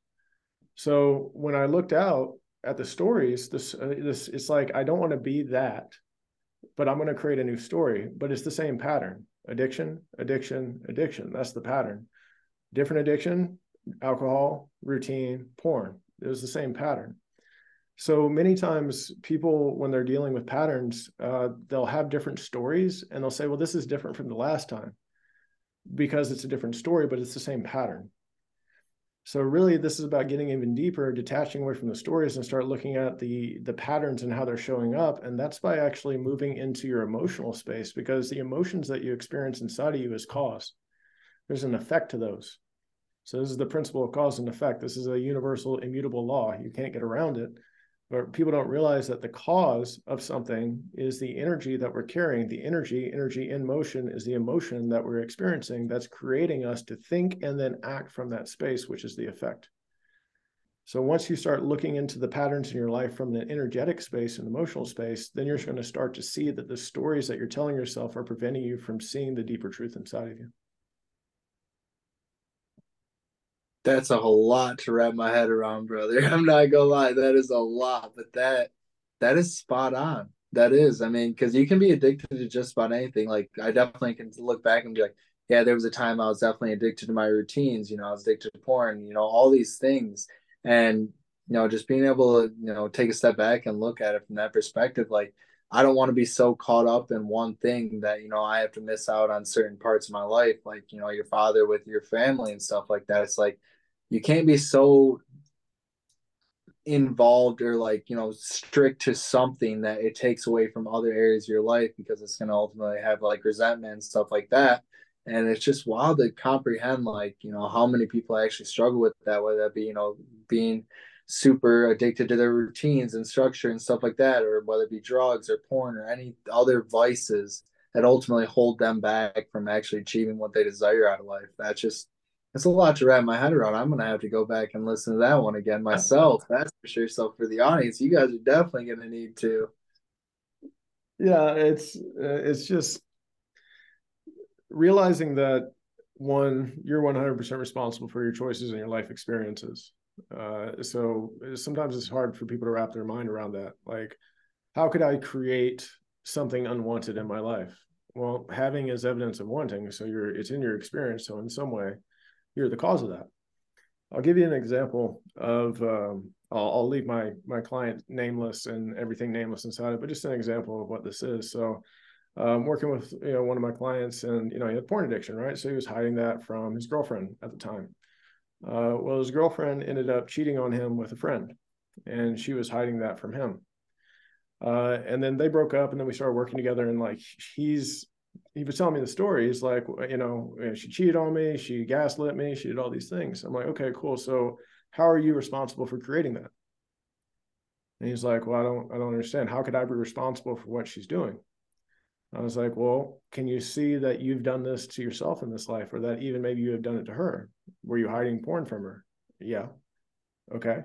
So when I looked out at the stories, this, uh, this it's like I don't want to be that, but I'm going to create a new story. But it's the same pattern: addiction, addiction, addiction. That's the pattern. Different addiction, alcohol, routine, porn. It was the same pattern. So many times, people, when they're dealing with patterns, uh, they'll have different stories and they'll say, Well, this is different from the last time because it's a different story, but it's the same pattern. So really, this is about getting even deeper, detaching away from the stories and start looking at the the patterns and how they're showing up. And that's by actually moving into your emotional space because the emotions that you experience inside of you is cause. There's an effect to those. So this is the principle of cause and effect. This is a universal immutable law. You can't get around it but people don't realize that the cause of something is the energy that we're carrying. The energy energy in motion is the emotion that we're experiencing that's creating us to think and then act from that space which is the effect. So once you start looking into the patterns in your life from an energetic space and emotional space then you're going to start to see that the stories that you're telling yourself are preventing you from seeing the deeper truth inside of you that's a whole lot to wrap my head around, brother. I'm not gonna lie, that is a lot, but that that is spot on. That is, I mean, because you can be addicted to just about anything. Like I definitely can look back and be like, yeah, there was a time I was definitely addicted to my routines. You know, I was addicted to porn. You know, all these things, and you know, just being able to, you know, take a step back and look at it from that perspective, like I don't want to be so caught up in one thing that, you know, I have to miss out on certain parts of my life, like, you know, your father with your family and stuff like that. It's like you can't be so involved or like, you know, strict to something that it takes away from other areas of your life because it's going to ultimately have like resentment and stuff like that. And it's just wild to comprehend like you know how many people actually struggle with that whether that be you know being super addicted to their routines and structure and stuff like that or whether it be drugs or porn or any other vices that ultimately hold them back from actually achieving what they desire out of life. That's just it's a lot to wrap my head around i'm gonna have to go back and listen to that one again myself that's for sure so for the audience you guys are definitely gonna need to yeah it's uh, it's just realizing that one, you're 100% responsible for your choices and your life experiences. Uh, so sometimes it's hard for people to wrap their mind around that. Like, how could I create something unwanted in my life? Well, having is evidence of wanting. So you're it's in your experience. So in some way, you're the cause of that. I'll give you an example of um, I'll, I'll, leave my my client nameless and everything nameless inside it, but just an example of what this is. So um, working with you know one of my clients, and you know he had porn addiction, right? So he was hiding that from his girlfriend at the time. Uh, well, his girlfriend ended up cheating on him with a friend, and she was hiding that from him. Uh, and then they broke up, and then we started working together. And like he's he was telling me the story. He's like, you know, she cheated on me, she gaslit me, she did all these things. I'm like, okay, cool. So how are you responsible for creating that? And he's like, well, I don't, I don't understand. How could I be responsible for what she's doing? I was like, well, can you see that you've done this to yourself in this life, or that even maybe you have done it to her? Were you hiding porn from her? Yeah. Okay.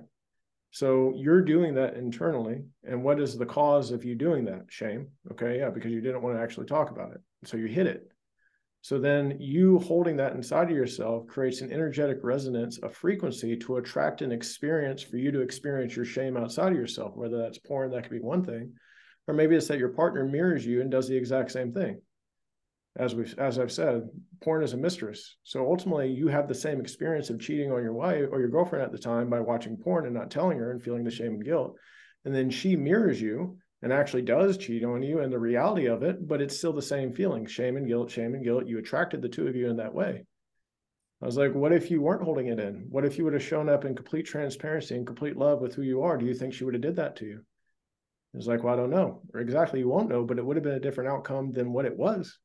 So you're doing that internally. And what is the cause of you doing that? Shame. Okay. Yeah. Because you didn't want to actually talk about it. So you hit it. So then you holding that inside of yourself creates an energetic resonance, a frequency to attract an experience for you to experience your shame outside of yourself, whether that's porn, that could be one thing or maybe it's that your partner mirrors you and does the exact same thing. As we've as I've said, porn is a mistress. So ultimately you have the same experience of cheating on your wife or your girlfriend at the time by watching porn and not telling her and feeling the shame and guilt. And then she mirrors you and actually does cheat on you and the reality of it, but it's still the same feeling shame and guilt, shame and guilt. You attracted the two of you in that way. I was like, what if you weren't holding it in? What if you would have shown up in complete transparency and complete love with who you are? Do you think she would have did that to you? It's like, well, I don't know, or exactly you won't know, but it would have been a different outcome than what it was.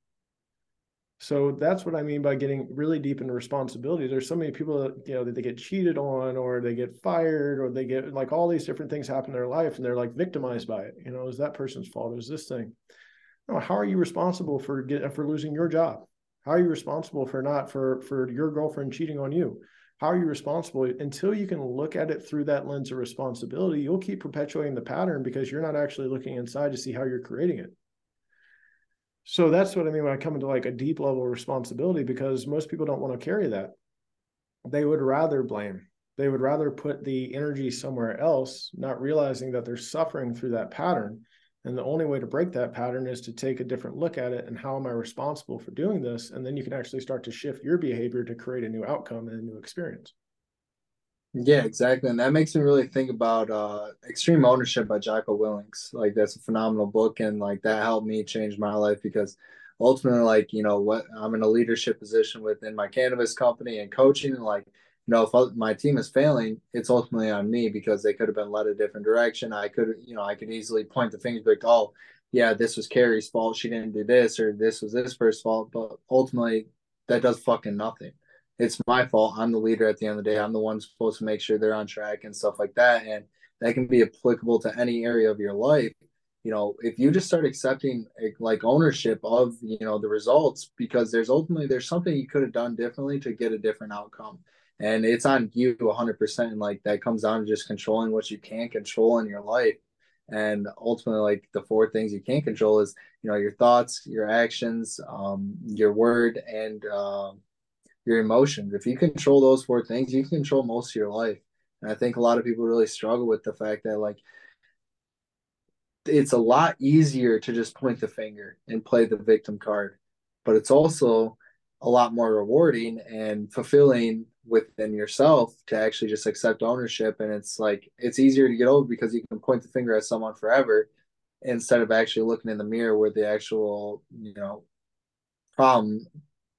So that's what I mean by getting really deep into responsibility. There's so many people that you know that they get cheated on, or they get fired, or they get like all these different things happen in their life, and they're like victimized by it. You know, is that person's fault? Is this thing? No, how are you responsible for get for losing your job? How are you responsible for not for for your girlfriend cheating on you? how are you responsible until you can look at it through that lens of responsibility you'll keep perpetuating the pattern because you're not actually looking inside to see how you're creating it so that's what i mean when i come into like a deep level of responsibility because most people don't want to carry that they would rather blame they would rather put the energy somewhere else not realizing that they're suffering through that pattern and the only way to break that pattern is to take a different look at it and how am I responsible for doing this? And then you can actually start to shift your behavior to create a new outcome and a new experience. Yeah, exactly. And that makes me really think about uh Extreme Ownership by Jocko Willink. Like that's a phenomenal book and like that helped me change my life because ultimately like, you know, what I'm in a leadership position within my cannabis company and coaching and like you know, if my team is failing, it's ultimately on me because they could have been led a different direction. I could, you know, I could easily point the fingers like, oh, yeah, this was Carrie's fault. She didn't do this, or this was this person's fault. But ultimately, that does fucking nothing. It's my fault. I'm the leader at the end of the day. I'm the one supposed to make sure they're on track and stuff like that. And that can be applicable to any area of your life. You know, if you just start accepting like ownership of, you know, the results, because there's ultimately there's something you could have done differently to get a different outcome and it's on you 100% and like that comes down to just controlling what you can control in your life and ultimately like the four things you can't control is you know your thoughts your actions um, your word and uh, your emotions. If you control those four things you can control most of your life. And i think a lot of people really struggle with the fact that like it's a lot easier to just point the finger and play the victim card but it's also a lot more rewarding and fulfilling within yourself to actually just accept ownership. And it's like it's easier to get over because you can point the finger at someone forever instead of actually looking in the mirror where the actual you know problem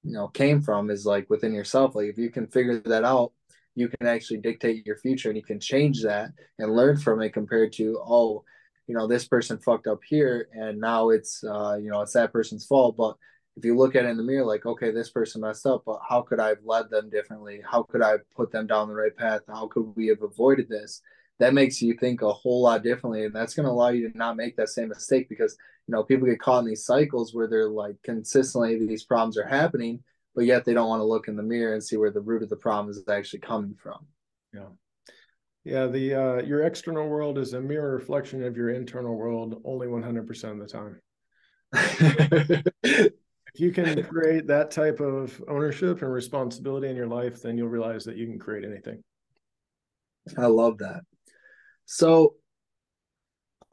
you know came from is like within yourself. Like if you can figure that out you can actually dictate your future and you can change that and learn from it compared to oh you know this person fucked up here and now it's uh you know it's that person's fault. But if you look at it in the mirror like okay this person messed up but how could i have led them differently? How could i put them down the right path? How could we have avoided this that makes you think a whole lot differently and that's going to allow you to not make that same mistake because you know people get caught in these cycles where they're like consistently these problems are happening but yet they don't want to look in the mirror and see where the root of the problem is actually coming from yeah yeah the uh, your external world is a mirror reflection of your internal world only 100% of the time if you can create that type of ownership and responsibility in your life, then you'll realize that you can create anything. I love that. So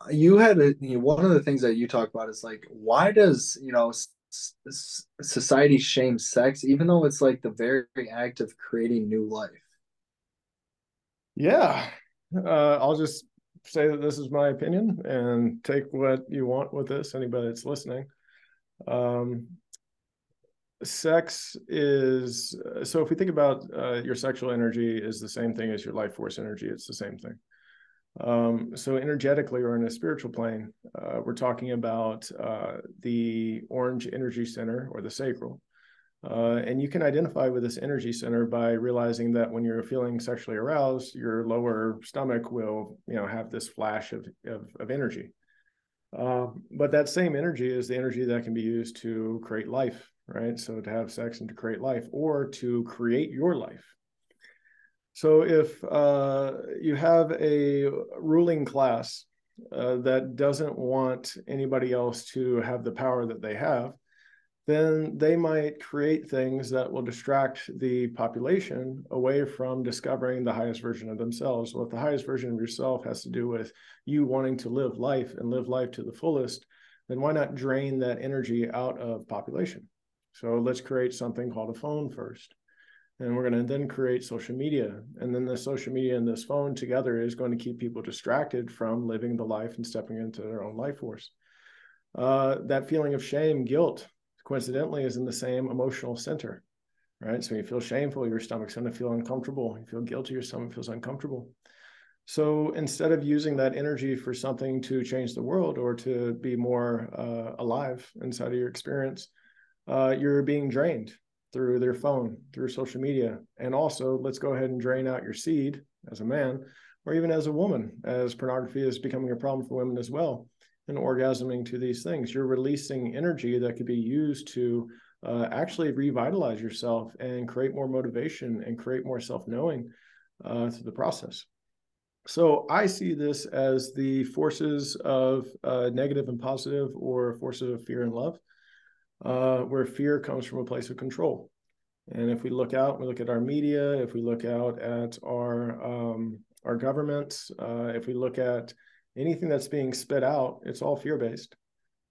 you had a, you know, one of the things that you talk about is like, why does, you know, s- society shame sex, even though it's like the very act of creating new life? Yeah. Uh, I'll just say that this is my opinion and take what you want with this, anybody that's listening. Um, sex is so if we think about uh, your sexual energy is the same thing as your life force energy it's the same thing um, so energetically or in a spiritual plane uh, we're talking about uh, the orange energy center or the sacral uh, and you can identify with this energy center by realizing that when you're feeling sexually aroused your lower stomach will you know have this flash of, of, of energy uh, but that same energy is the energy that can be used to create life right? So to have sex and to create life or to create your life. So if uh, you have a ruling class uh, that doesn't want anybody else to have the power that they have, then they might create things that will distract the population away from discovering the highest version of themselves. Well, if the highest version of yourself has to do with you wanting to live life and live life to the fullest, then why not drain that energy out of population? So let's create something called a phone first. And we're going to then create social media. And then the social media and this phone together is going to keep people distracted from living the life and stepping into their own life force. Uh, that feeling of shame, guilt, coincidentally, is in the same emotional center, right? So you feel shameful, your stomach's going to feel uncomfortable. You feel guilty, your stomach feels uncomfortable. So instead of using that energy for something to change the world or to be more uh, alive inside of your experience, uh, you're being drained through their phone, through social media. And also, let's go ahead and drain out your seed as a man or even as a woman, as pornography is becoming a problem for women as well, and orgasming to these things. You're releasing energy that could be used to uh, actually revitalize yourself and create more motivation and create more self knowing uh, through the process. So I see this as the forces of uh, negative and positive, or forces of fear and love uh, where fear comes from a place of control. And if we look out, we look at our media, if we look out at our um, our governments, uh, if we look at anything that's being spit out, it's all fear based.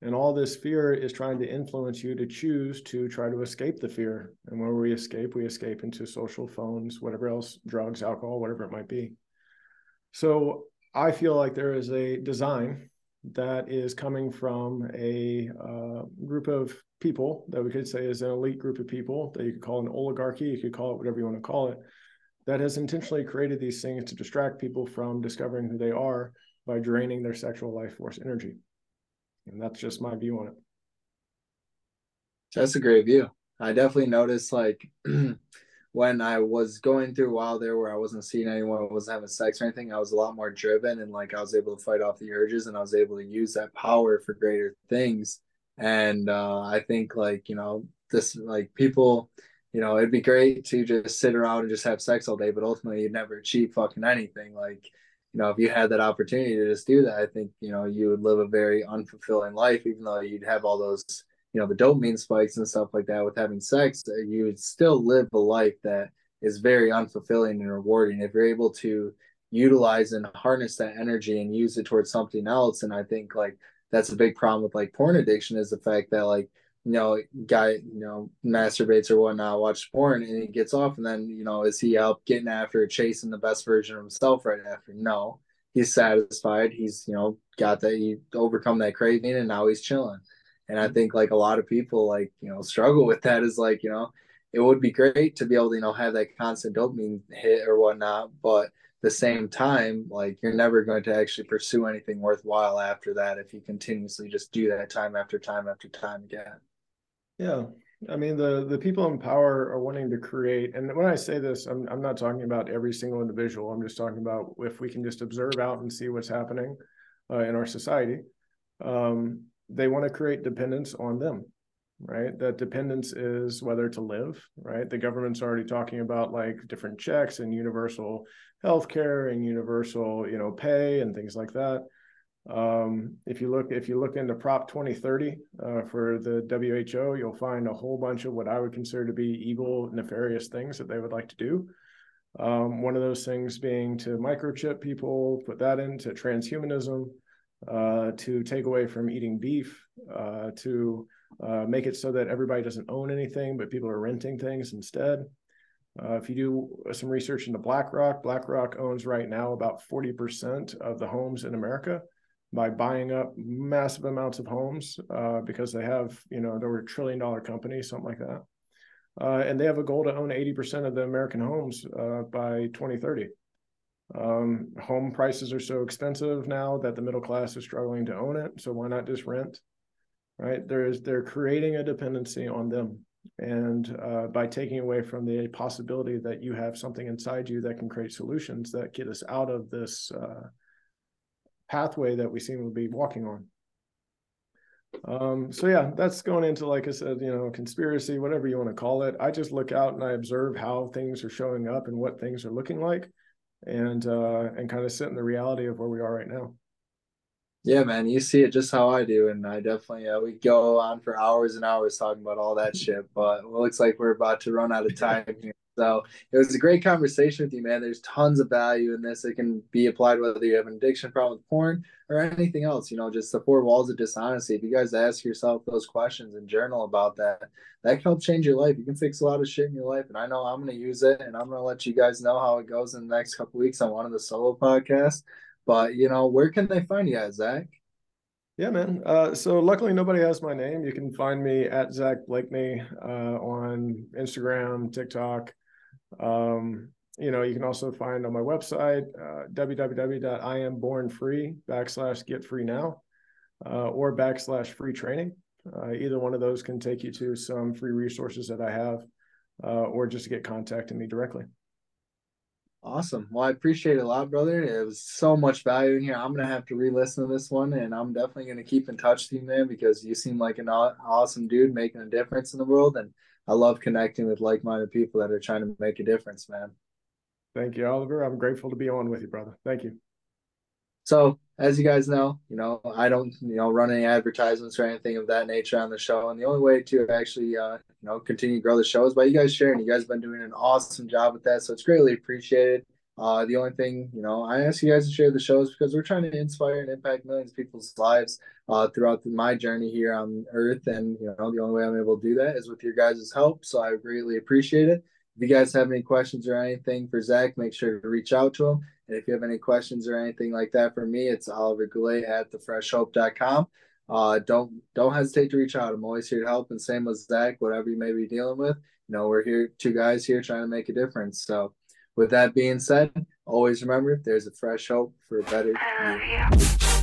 And all this fear is trying to influence you to choose to try to escape the fear. And where we escape, we escape into social phones, whatever else, drugs, alcohol, whatever it might be. So I feel like there is a design that is coming from a uh, group of people that we could say is an elite group of people that you could call an oligarchy, you could call it whatever you want to call it, that has intentionally created these things to distract people from discovering who they are by draining their sexual life force energy. And that's just my view on it. That's a great view. I definitely noticed like when I was going through a while there where I wasn't seeing anyone, I wasn't having sex or anything, I was a lot more driven and like I was able to fight off the urges and I was able to use that power for greater things. And uh, I think like, you know, this like people, you know, it'd be great to just sit around and just have sex all day, but ultimately you'd never achieve fucking anything. Like, you know, if you had that opportunity to just do that, I think, you know, you would live a very unfulfilling life, even though you'd have all those you know the dopamine spikes and stuff like that with having sex uh, you would still live a life that is very unfulfilling and rewarding if you're able to utilize and harness that energy and use it towards something else and i think like that's a big problem with like porn addiction is the fact that like you know, guy, you know, masturbates or whatnot, watch porn, and he gets off, and then, you know, is he out getting after chasing the best version of himself right after? No, he's satisfied. He's, you know, got that he overcome that craving, and now he's chilling. And I think like a lot of people like you know struggle with that is like you know it would be great to be able to you know have that constant dopamine hit or whatnot, but the same time, like you're never going to actually pursue anything worthwhile after that if you continuously just do that time after time after time again. Yeah. I mean, the the people in power are wanting to create, and when I say this, I'm I'm not talking about every single individual. I'm just talking about if we can just observe out and see what's happening uh, in our society. Um, they want to create dependence on them, right? That dependence is whether to live, right? The government's already talking about like different checks and universal health care and universal, you know, pay and things like that. Um, if you look if you look into Prop 2030 uh, for the WHO, you'll find a whole bunch of what I would consider to be evil, nefarious things that they would like to do. Um, one of those things being to microchip people, put that into transhumanism, uh, to take away from eating beef, uh, to uh, make it so that everybody doesn't own anything, but people are renting things instead. Uh, if you do some research into BlackRock, BlackRock owns right now about 40% of the homes in America by buying up massive amounts of homes uh, because they have, you know, they're a trillion dollar company, something like that. Uh, and they have a goal to own 80% of the American homes by 2030. Um, home prices are so expensive now that the middle class is struggling to own it. So why not just rent? Right? There is they're creating a dependency on them. And uh, by taking away from the possibility that you have something inside you that can create solutions that get us out of this uh, pathway that we seem to be walking on. Um, so yeah, that's going into like I said, you know, conspiracy, whatever you want to call it. I just look out and I observe how things are showing up and what things are looking like, and uh, and kind of sit in the reality of where we are right now. Yeah, man, you see it just how I do, and I definitely uh, we go on for hours and hours talking about all that shit. But it looks like we're about to run out of time here. So it was a great conversation with you, man. There's tons of value in this. It can be applied whether you have an addiction problem with porn or anything else. You know, just the four walls of dishonesty. If you guys ask yourself those questions and journal about that, that can help change your life. You can fix a lot of shit in your life. And I know I'm going to use it, and I'm going to let you guys know how it goes in the next couple weeks on one of the solo podcasts. But you know, where can they find you at, Zack? Yeah, man. Uh, so luckily, nobody has my name. You can find me at Zack Blakeney uh, on Instagram, TikTok. Um, you know, you can also find on my website, uh, www.iambornfree backslash get free now uh, or backslash free training. Uh, either one of those can take you to some free resources that I have uh, or just to get contacting me directly. Awesome. Well, I appreciate it a lot, brother. It was so much value in here. I'm gonna have to re-listen to this one, and I'm definitely gonna keep in touch with you, man, because you seem like an awesome dude making a difference in the world, and I love connecting with like-minded people that are trying to make a difference, man. Thank you, Oliver. I'm grateful to be on with you, brother. Thank you. So, as you guys know, you know, I don't, you know, run any advertisements or anything of that nature on the show. And the only way to actually, uh, you know, continue to grow the show is by you guys sharing. You guys have been doing an awesome job with that. So it's greatly appreciated. Uh, the only thing, you know, I ask you guys to share the shows because we're trying to inspire and impact millions of people's lives uh, throughout the, my journey here on Earth. And, you know, the only way I'm able to do that is with your guys' help. So I greatly appreciate it. If you guys have any questions or anything for Zack, make sure to reach out to him. And if you have any questions or anything like that for me, it's Oliver Goulet at thefreshhope.com. Uh, don't don't hesitate to reach out. I'm always here to help. And same with Zack, whatever you may be dealing with. You know, we're here, two guys here trying to make a difference. So, with that being said, always remember there's a fresh hope for a better. Uh,